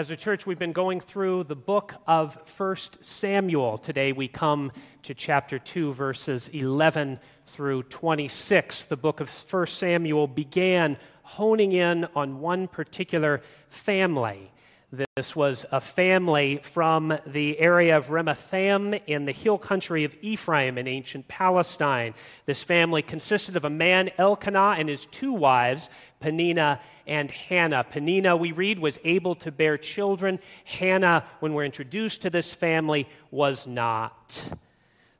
As a church, we've been going through the book of 1 Samuel. Today we come to chapter 2, verses 11 through 26. The book of 1 Samuel began honing in on one particular family. This was a family from the area of Ramathaim in the hill country of Ephraim in ancient Palestine. This family consisted of a man, Elkanah, and his two wives, Peninnah and Hannah. Peninnah, we read, was able to bear children. Hannah, when we're introduced to this family, was not.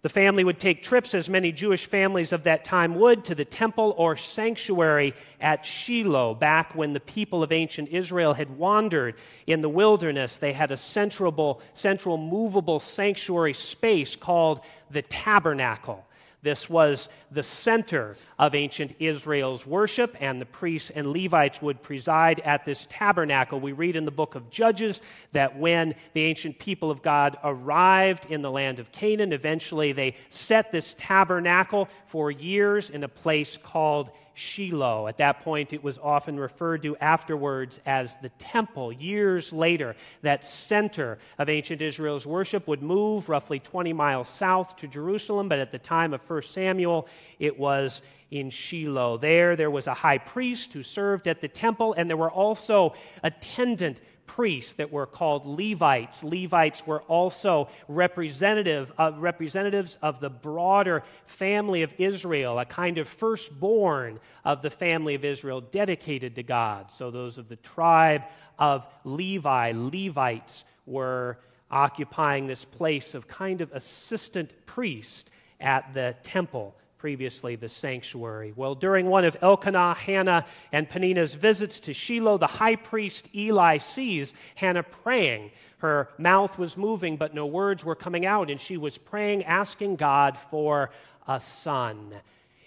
The family would take trips, as many Jewish families of that time would, to the temple or sanctuary at Shiloh. Back when the people of ancient Israel had wandered in the wilderness, they had a central, central movable sanctuary space called the tabernacle. This was the center of ancient Israel's worship, and the priests and Levites would preside at this tabernacle. We read in the book of Judges that when the ancient people of God arrived in the land of Canaan, eventually they set this tabernacle for years in a place called Shiloh. At that point, it was often referred to afterwards as the temple. Years later, that center of ancient Israel's worship would move roughly 20 miles south to Jerusalem, but at the time of 1 Samuel, it was in Shiloh. There, there was a high priest who served at the temple, and there were also attendant priests that were called Levites. Levites were also representative of, representatives of the broader family of Israel, a kind of firstborn of the family of Israel dedicated to God. So those of the tribe of Levi, Levites, were occupying this place of kind of assistant priest at the temple previously the sanctuary. Well, during one of Elkanah, Hannah, and Peninnah's visits to Shiloh, the high priest Eli sees Hannah praying. Her mouth was moving, but no words were coming out, and she was praying, asking God for a son.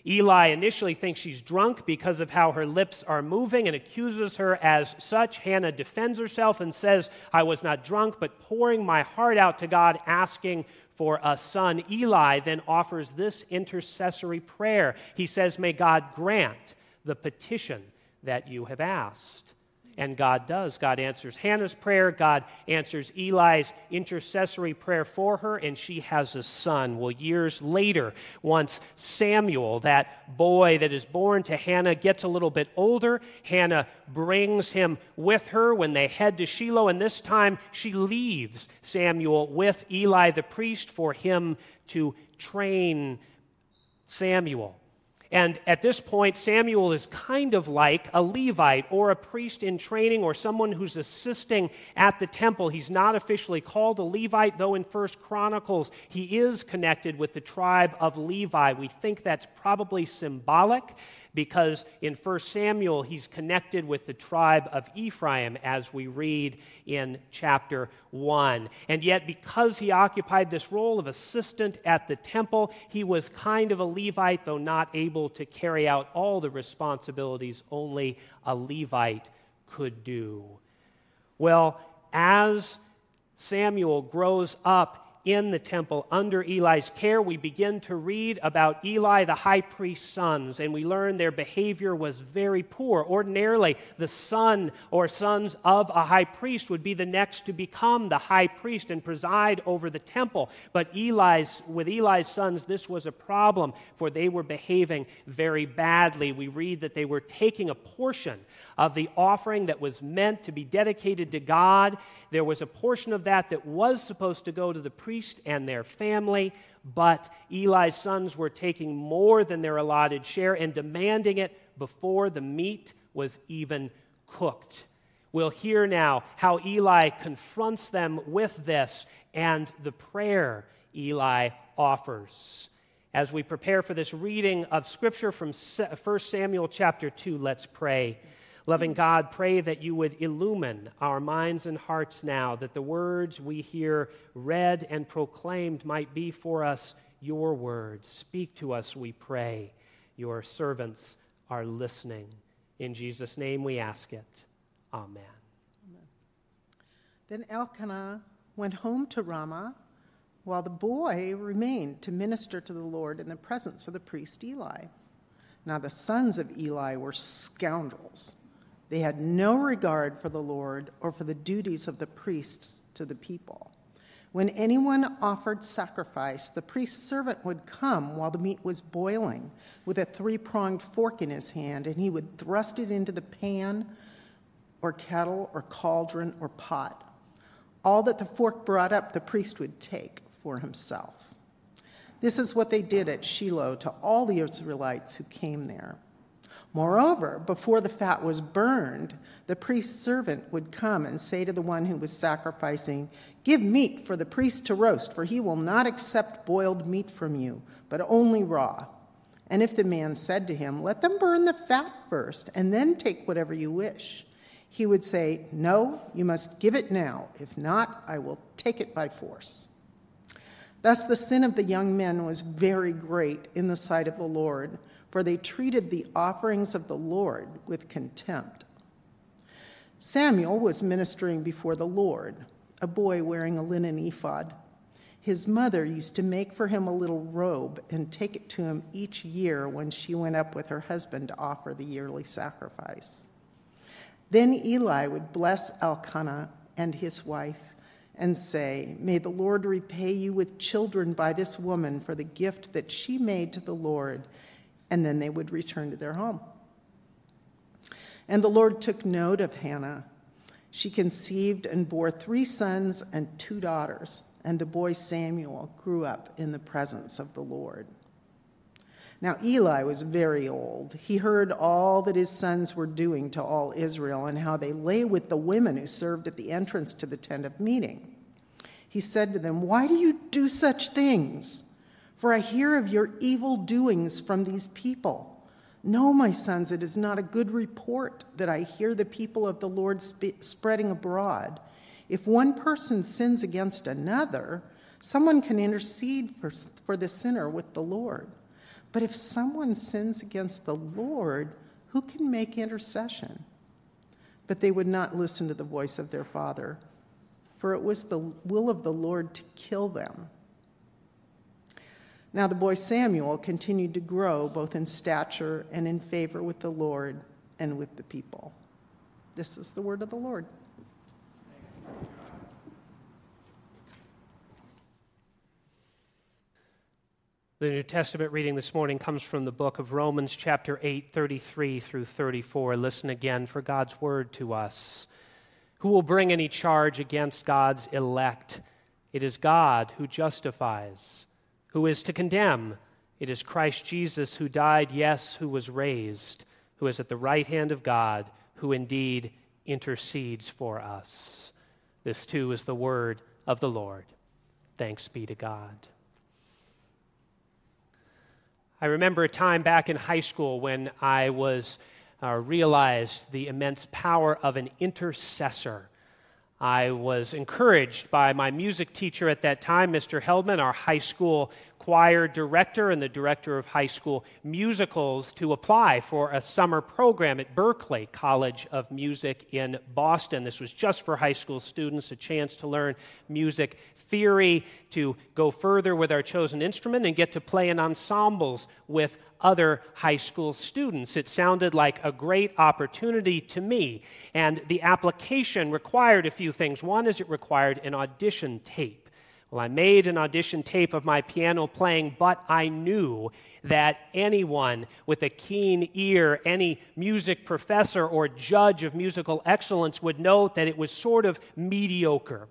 Eli initially thinks she's drunk because of how her lips are moving and accuses her as such. Hannah defends herself and says, I was not drunk, but pouring my heart out to God, asking for a son. Eli then offers this intercessory prayer. He says, May God grant the petition that you have asked. And God does. God answers Hannah's prayer. God answers Eli's intercessory prayer for her, and she has a son. Well, years later, once Samuel, that boy that is born to Hannah, gets a little bit older, Hannah brings him with her when they head to Shiloh, and this time she leaves Samuel with Eli the priest for him to train Samuel. And at this point, Samuel is kind of like a Levite or a priest in training or someone who's assisting at the temple. He's not officially called a Levite, though in First Chronicles he is connected with the tribe of Levi. We think that's probably symbolic because in 1 Samuel he's connected with the tribe of Ephraim as we read in chapter 1. And yet, because he occupied this role of assistant at the temple, he was kind of a Levite, though not able to carry out all the responsibilities only a Levite could do. Well, as Samuel grows up in the temple under Eli's care, we begin to read about Eli, the high priest's sons, and we learn their behavior was very poor. Ordinarily, the son or sons of a high priest would be the next to become the high priest and preside over the temple. But Eli's, with Eli's sons, this was a problem, for they were behaving very badly. We read that they were taking a portion of the offering that was meant to be dedicated to God. There was a portion of that that was supposed to go to the priest and their family, but Eli's sons were taking more than their allotted share and demanding it before the meat was even cooked. We'll hear now how Eli confronts them with this and the prayer Eli offers. As we prepare for this reading of Scripture from 1 Samuel chapter 2, let's pray. Loving God, pray that you would illumine our minds and hearts now, that the words we hear read and proclaimed might be for us your words. Speak to us, we pray. Your servants are listening. In Jesus' name we ask it. Amen. Amen. Then Elkanah went home to Ramah, while the boy remained to minister to the Lord in the presence of the priest Eli. Now the sons of Eli were scoundrels They had no regard for the Lord or for the duties of the priests to the people. When anyone offered sacrifice, the priest's servant would come while the meat was boiling with a three pronged fork in his hand, and he would thrust it into the pan or kettle or cauldron or pot. All that the fork brought up, the priest would take for himself. This is what they did at Shiloh to all the Israelites who came there. Moreover, before the fat was burned, the priest's servant would come and say to the one who was sacrificing, Give meat for the priest to roast, for he will not accept boiled meat from you, but only raw. And if the man said to him, Let them burn the fat first, and then take whatever you wish, he would say, No, you must give it now. If not, I will take it by force. Thus, the sin of the young men was very great in the sight of the Lord for they treated the offerings of the Lord with contempt. Samuel was ministering before the Lord, a boy wearing a linen ephod. His mother used to make for him a little robe and take it to him each year when she went up with her husband to offer the yearly sacrifice. Then Eli would bless Elkanah and his wife and say, May the Lord repay you with children by this woman for the gift that she made to the Lord and then they would return to their home. And the Lord took note of Hannah. She conceived and bore three sons and two daughters, and the boy Samuel grew up in the presence of the Lord. Now, Eli was very old. He heard all that his sons were doing to all Israel and how they lay with the women who served at the entrance to the tent of meeting. He said to them, Why do you do such things? For I hear of your evil doings from these people. No, my sons, it is not a good report that I hear the people of the Lord sp- spreading abroad. If one person sins against another, someone can intercede for, for the sinner with the Lord. But if someone sins against the Lord, who can make intercession? But they would not listen to the voice of their father, for it was the will of the Lord to kill them. Now the boy Samuel continued to grow both in stature and in favor with the Lord and with the people. This is the word of the Lord. The New Testament reading this morning comes from the book of Romans, chapter 8, 33 through 34. Listen again for God's word to us. Who will bring any charge against God's elect? It is God who justifies. Who is to condemn? It is Christ Jesus who died, yes, who was raised, who is at the right hand of God, who indeed intercedes for us. This too is the word of the Lord. Thanks be to God. I remember a time back in high school when I was uh, realized the immense power of an intercessor. I was encouraged by my music teacher at that time, Mr. Heldman, our high school choir director and the director of high school musicals, to apply for a summer program at Berklee College of Music in Boston. This was just for high school students, a chance to learn music theory, to go further with our chosen instrument, and get to play in ensembles with other high school students. It sounded like a great opportunity to me. And the application required a few things. One is it required an audition tape. Well, I made an audition tape of my piano playing, but I knew that anyone with a keen ear, any music professor or judge of musical excellence, would note that it was sort of mediocre.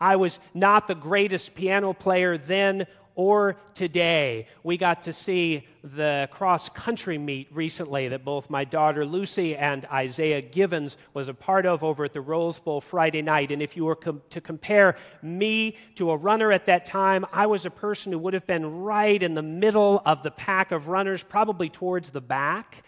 I was not the greatest piano player then or today. We got to see the cross country meet recently that both my daughter Lucy and Isaiah Givens was a part of over at the Rose Bowl Friday night. And if you were com- to compare me to a runner at that time, I was a person who would have been right in the middle of the pack of runners, probably towards the back.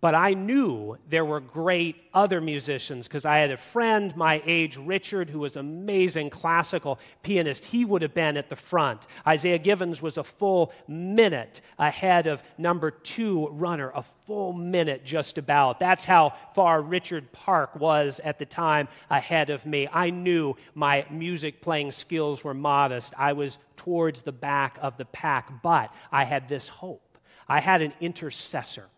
But I knew there were great other musicians because I had a friend my age, Richard, who was amazing classical pianist. He would have been at the front. Isaiah Givens was a full minute ahead of number two runner, a full minute just about. That's how far Richard Park was at the time ahead of me. I knew my music playing skills were modest. I was towards the back of the pack, but I had this hope. I had an intercessor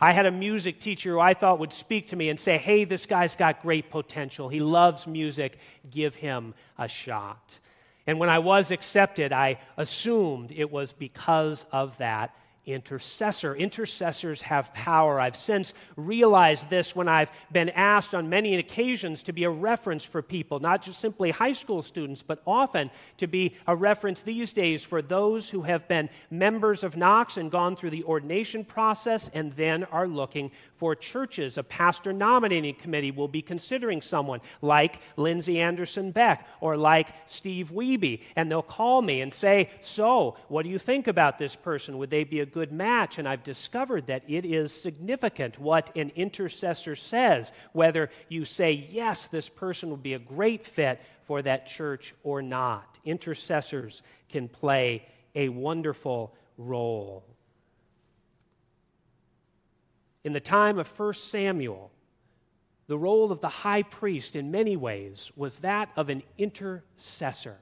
I had a music teacher who I thought would speak to me and say, Hey, this guy's got great potential. He loves music. Give him a shot. And when I was accepted, I assumed it was because of that intercessor. Intercessors have power. I've since realized this when I've been asked on many occasions to be a reference for people, not just simply high school students, but often to be a reference these days for those who have been members of Knox and gone through the ordination process and then are looking for churches. A pastor nominating committee will be considering someone like Lindsay Anderson Beck or like Steve Wiebe, and they'll call me and say, So, what do you think about this person? Would they be a good match. And I've discovered that it is significant what an intercessor says, whether you say, yes, this person will be a great fit for that church or not. Intercessors can play a wonderful role. In the time of 1 Samuel, the role of the high priest in many ways was that of an intercessor.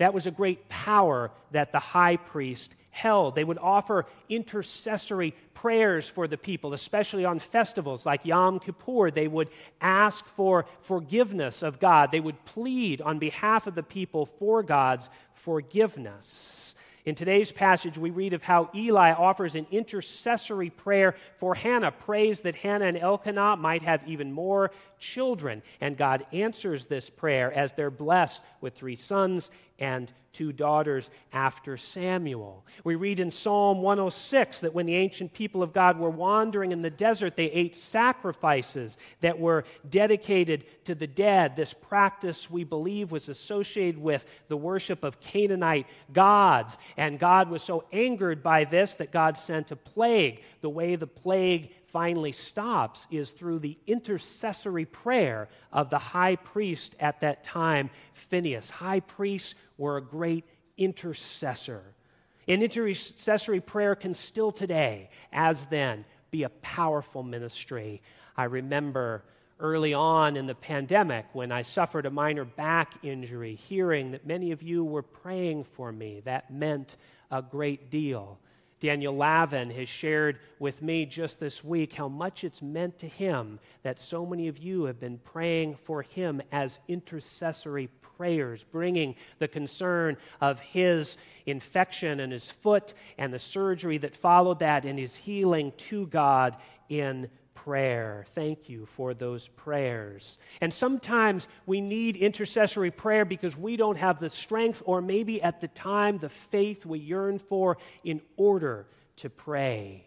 That was a great power that the high priest held. They would offer intercessory prayers for the people, especially on festivals like Yom Kippur. They would ask for forgiveness of God. They would plead on behalf of the people for God's forgiveness. In today's passage, we read of how Eli offers an intercessory prayer for Hannah, prays that Hannah and Elkanah might have even more children. And God answers this prayer as they're blessed with three sons and two daughters after Samuel. We read in Psalm 106 that when the ancient people of God were wandering in the desert, they ate sacrifices that were dedicated to the dead. This practice, we believe, was associated with the worship of Canaanite gods. And God was so angered by this that God sent a plague. The way the plague finally stops is through the intercessory prayer of the high priest at that time, Phineas. High priests were a great intercessor. An intercessory prayer can still today, as then, be a powerful ministry. I remember early on in the pandemic when I suffered a minor back injury, hearing that many of you were praying for me. That meant a great deal. Daniel Lavin has shared with me just this week how much it's meant to him that so many of you have been praying for him as intercessory prayers, bringing the concern of his infection in his foot and the surgery that followed that and his healing to God in prayer. Thank you for those prayers. And sometimes we need intercessory prayer because we don't have the strength or maybe at the time the faith we yearn for in order to pray.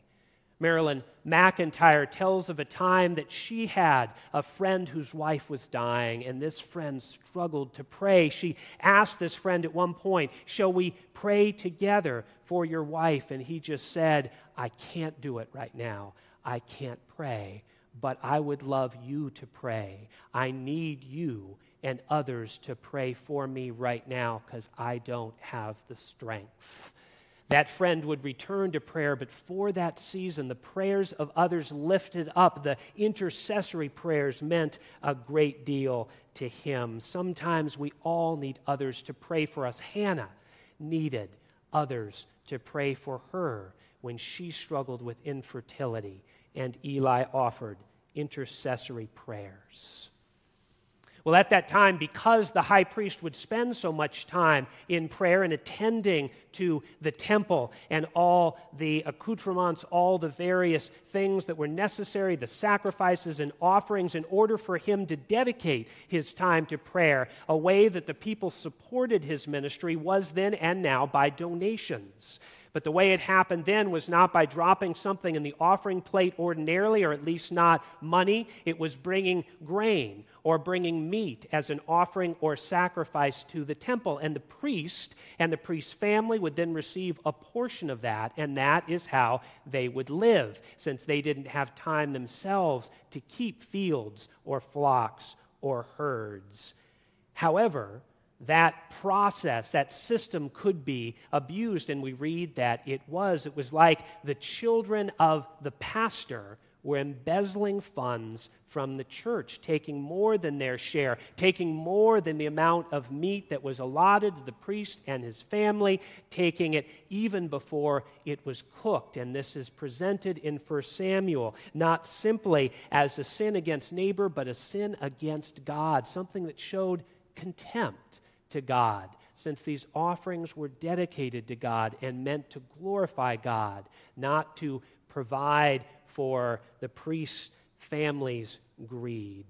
Marilyn McEntyre tells of a time that she had a friend whose wife was dying, and this friend struggled to pray. She asked this friend at one point, Shall we pray together for your wife? And he just said, I can't do it right now. I can't pray, but I would love you to pray. I need you and others to pray for me right now because I don't have the strength. That friend would return to prayer, but for that season, the prayers of others lifted up, the intercessory prayers meant a great deal to him. Sometimes we all need others to pray for us. Hannah needed others to pray for her when she struggled with infertility, and Eli offered intercessory prayers. Well, at that time, because the high priest would spend so much time in prayer and attending to the temple and all the accoutrements, all the various things that were necessary, the sacrifices and offerings, in order for him to dedicate his time to prayer, a way that the people supported his ministry was then and now by donations. But the way it happened then was not by dropping something in the offering plate ordinarily, or at least not money. It was bringing grain or bringing meat as an offering or sacrifice to the temple. And the priest and the priest's family would then receive a portion of that, and that is how they would live, since they didn't have time themselves to keep fields or flocks or herds. However, that process, that system could be abused. And we read that it was. It was like the children of the pastor were embezzling funds from the church, taking more than their share, taking more than the amount of meat that was allotted to the priest and his family, taking it even before it was cooked. And this is presented in 1 Samuel, not simply as a sin against neighbor, but a sin against God, something that showed contempt to God since these offerings were dedicated to God and meant to glorify God, not to provide for the priest's family's greed.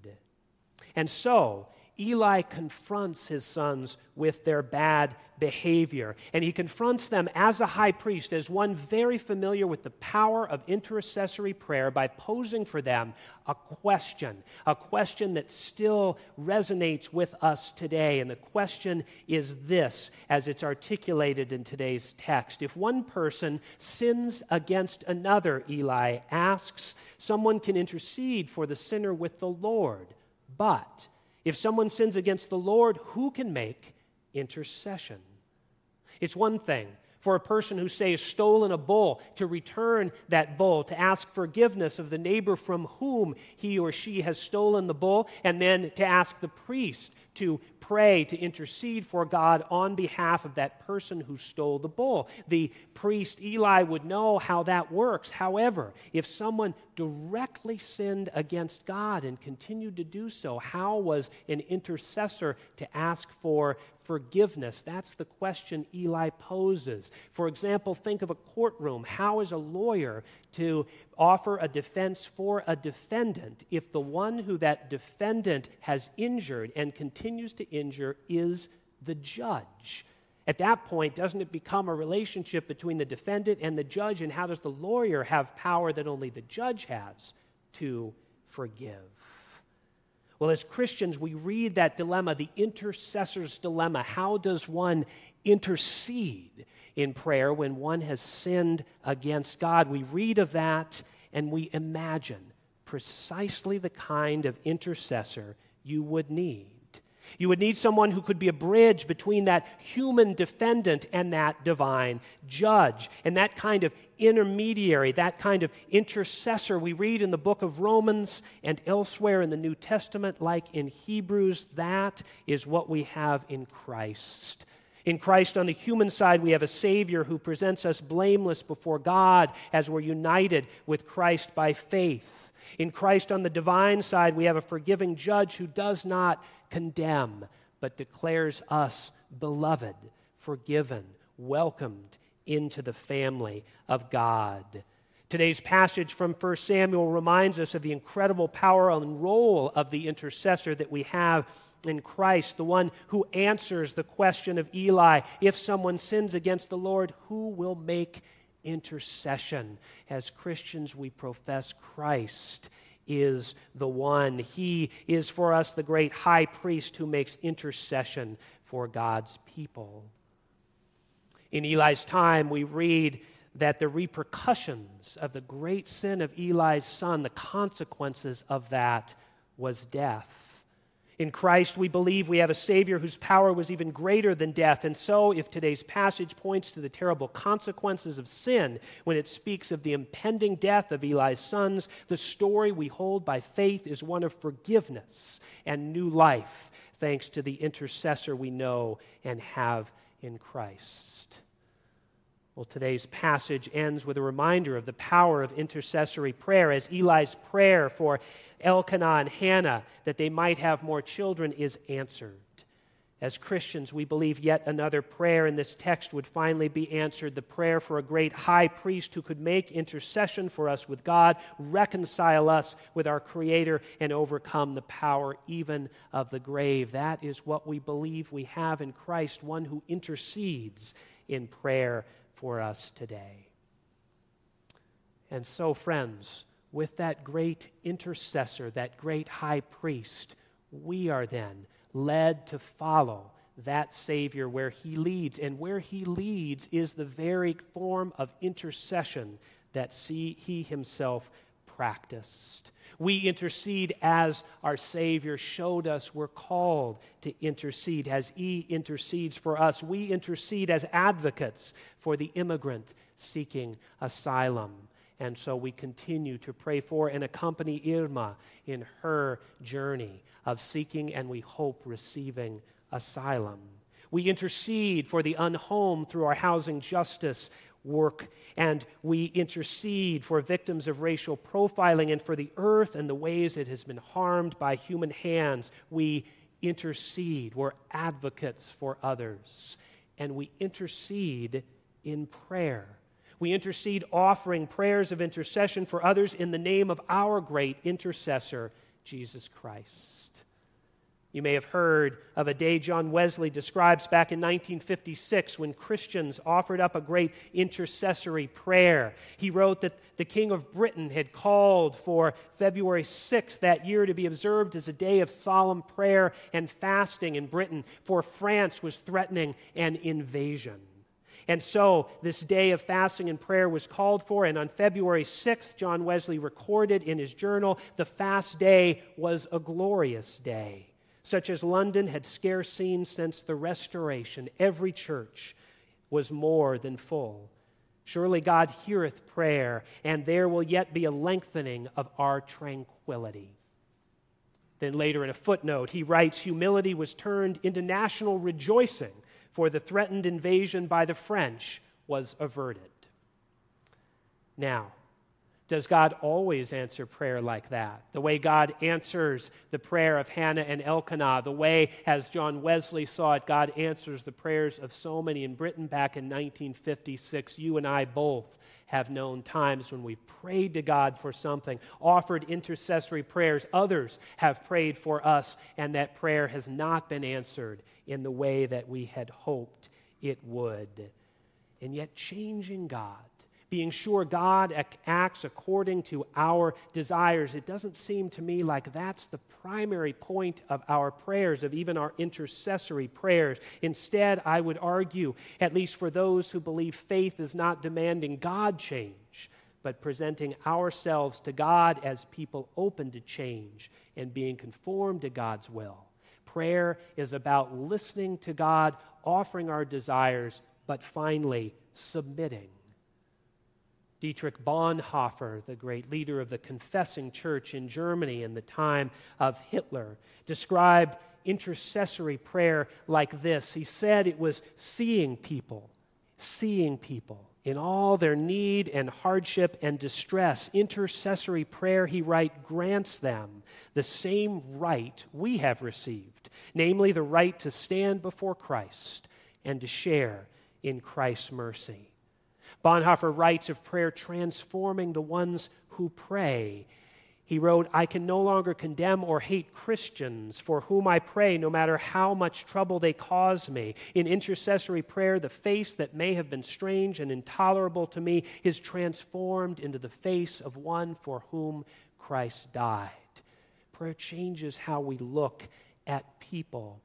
And so, Eli confronts his sons with their bad behavior. And he confronts them as a high priest, as one very familiar with the power of intercessory prayer, by posing for them a question, a question that still resonates with us today. And the question is this, as it's articulated in today's text. If one person sins against another, Eli asks, someone can intercede for the sinner with the Lord. But if someone sins against the Lord, who can make intercession? It's one thing for a person who, say, has stolen a bull to return that bull, to ask forgiveness of the neighbor from whom he or she has stolen the bull, and then to ask the priest to pray, to intercede for God on behalf of that person who stole the bull. The priest Eli would know how that works. However, if someone directly sinned against God and continued to do so, how was an intercessor to ask for forgiveness? That's the question Eli poses. For example, think of a courtroom. How is a lawyer to offer a defense for a defendant if the one who that defendant has injured and continues to injure is the judge? At that point, doesn't it become a relationship between the defendant and the judge? And how does the lawyer have power that only the judge has to forgive? Well, as Christians, we read that dilemma, the intercessor's dilemma. How does one intercede in prayer when one has sinned against God? We read of that and we imagine precisely the kind of intercessor you would need. You would need someone who could be a bridge between that human defendant and that divine judge. And that kind of intermediary, that kind of intercessor, we read in the book of Romans and elsewhere in the New Testament, like in Hebrews, that is what we have in Christ. In Christ, on the human side, we have a Savior who presents us blameless before God as we're united with Christ by faith. In Christ, on the divine side, we have a forgiving judge who does not condemn, but declares us beloved, forgiven, welcomed into the family of God. Today's passage from 1 Samuel reminds us of the incredible power and role of the intercessor that we have in Christ, the one who answers the question of Eli if someone sins against the Lord, who will make intercession? As Christians, we profess Christ is the one. He is for us the great high priest who makes intercession for God's people. In Eli's time, we read that the repercussions of the great sin of Eli's son, the consequences of that, was death. In Christ, we believe we have a Savior whose power was even greater than death. And so, if today's passage points to the terrible consequences of sin when it speaks of the impending death of Eli's sons, the story we hold by faith is one of forgiveness and new life, thanks to the intercessor we know and have in Christ. Well, today's passage ends with a reminder of the power of intercessory prayer as Eli's prayer for Elkanah and Hannah that they might have more children is answered. As Christians, we believe yet another prayer in this text would finally be answered the prayer for a great high priest who could make intercession for us with God, reconcile us with our Creator, and overcome the power even of the grave. That is what we believe we have in Christ, one who intercedes in prayer for us today. And so, friends, with that great intercessor, that great high priest, we are then led to follow that Savior where he leads. And where he leads is the very form of intercession that he himself practiced. We intercede as our Savior showed us we're called to intercede, as He intercedes for us. We intercede as advocates for the immigrant seeking asylum And so we continue to pray for and accompany Irma in her journey of seeking and we hope receiving asylum. We intercede for the unhomed through our housing justice work, and we intercede for victims of racial profiling and for the earth and the ways it has been harmed by human hands. We intercede. We're advocates for others, and we intercede in prayer. We intercede offering prayers of intercession for others in the name of our great intercessor, Jesus Christ. You may have heard of a day John Wesley describes back in 1956 when Christians offered up a great intercessory prayer. He wrote that the King of Britain had called for February 6th that year to be observed as a day of solemn prayer and fasting in Britain, for France was threatening an invasion. And so this day of fasting and prayer was called for, and on February 6th, John Wesley recorded in his journal the fast day was a glorious day such as London had scarce seen since the Restoration. Every church was more than full. Surely God heareth prayer, and there will yet be a lengthening of our tranquility. Then later in a footnote, he writes Humility was turned into national rejoicing, for the threatened invasion by the French was averted. Now, does God always answer prayer like that? The way God answers the prayer of Hannah and Elkanah, the way, as John Wesley saw it, God answers the prayers of so many in Britain back in 1956. You and I both have known times when we've prayed to God for something, offered intercessory prayers. Others have prayed for us, and that prayer has not been answered in the way that we had hoped it would. And yet, changing God being sure God acts according to our desires. It doesn't seem to me like that's the primary point of our prayers, of even our intercessory prayers. Instead, I would argue, at least for those who believe faith is not demanding God change, but presenting ourselves to God as people open to change and being conformed to God's will. Prayer is about listening to God, offering our desires, but finally submitting Dietrich Bonhoeffer, the great leader of the confessing church in Germany in the time of Hitler, described intercessory prayer like this. He said it was seeing people, seeing people in all their need and hardship and distress. Intercessory prayer, he writes, grants them the same right we have received, namely the right to stand before Christ and to share in Christ's mercy. Bonhoeffer writes of prayer transforming the ones who pray. He wrote, I can no longer condemn or hate Christians for whom I pray, no matter how much trouble they cause me. In intercessory prayer, the face that may have been strange and intolerable to me is transformed into the face of one for whom Christ died. Prayer changes how we look at people.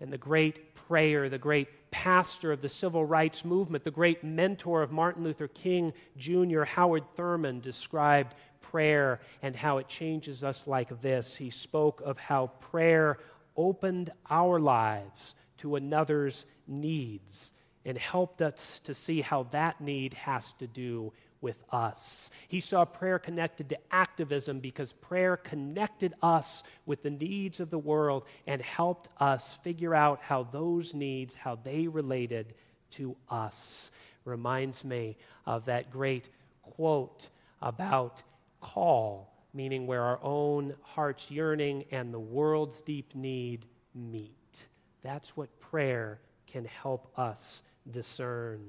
And the great prayer, the great pastor of the civil rights movement, the great mentor of Martin Luther King Jr., Howard Thurman, described prayer and how it changes us like this. He spoke of how prayer opened our lives to another's needs and helped us to see how that need has to do with us. He saw prayer connected to activism because prayer connected us with the needs of the world and helped us figure out how those needs, how they related to us. Reminds me of that great quote about call, meaning where our own heart's yearning and the world's deep need meet. That's what prayer can help us discern.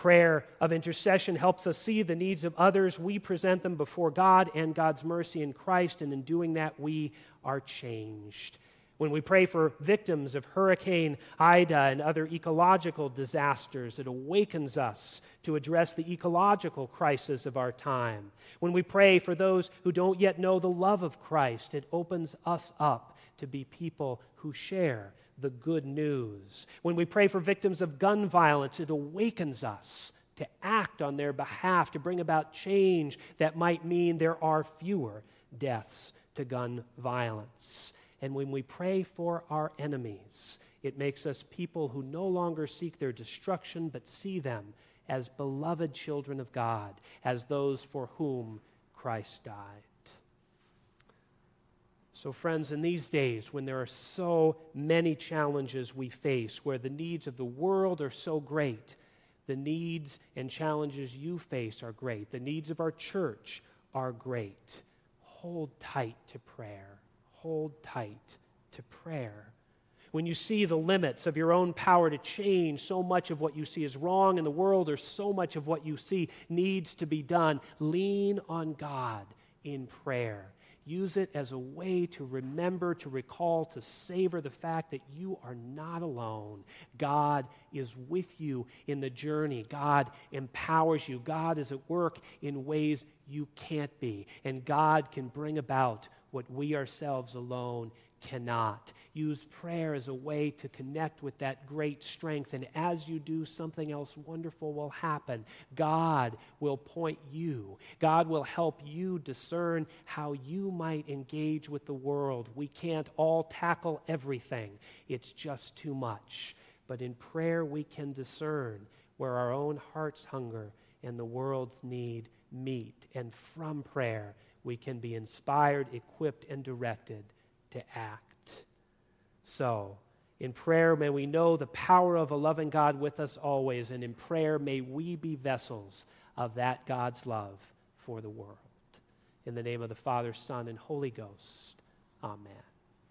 Prayer of intercession helps us see the needs of others. We present them before God and God's mercy in Christ, and in doing that, we are changed. When we pray for victims of Hurricane Ida and other ecological disasters, it awakens us to address the ecological crisis of our time. When we pray for those who don't yet know the love of Christ, it opens us up to be people who share the good news. When we pray for victims of gun violence, it awakens us to act on their behalf, to bring about change that might mean there are fewer deaths to gun violence. And when we pray for our enemies, it makes us people who no longer seek their destruction, but see them as beloved children of God, as those for whom Christ died. So, friends, in these days when there are so many challenges we face, where the needs of the world are so great, the needs and challenges you face are great, the needs of our church are great. Hold tight to prayer. Hold tight to prayer. When you see the limits of your own power to change so much of what you see is wrong in the world, or so much of what you see needs to be done, lean on God in prayer. Use it as a way to remember, to recall, to savor the fact that you are not alone. God is with you in the journey. God empowers you. God is at work in ways you can't be. And God can bring about what we ourselves alone cannot. Use prayer as a way to connect with that great strength. And as you do, something else wonderful will happen. God will point you, God will help you discern how you might engage with the world. We can't all tackle everything, it's just too much. But in prayer, we can discern where our own heart's hunger and the world's need meet. And from prayer, we can be inspired, equipped, and directed to act. So, in prayer, may we know the power of a loving God with us always. And in prayer, may we be vessels of that God's love for the world. In the name of the Father, Son, and Holy Ghost. Amen.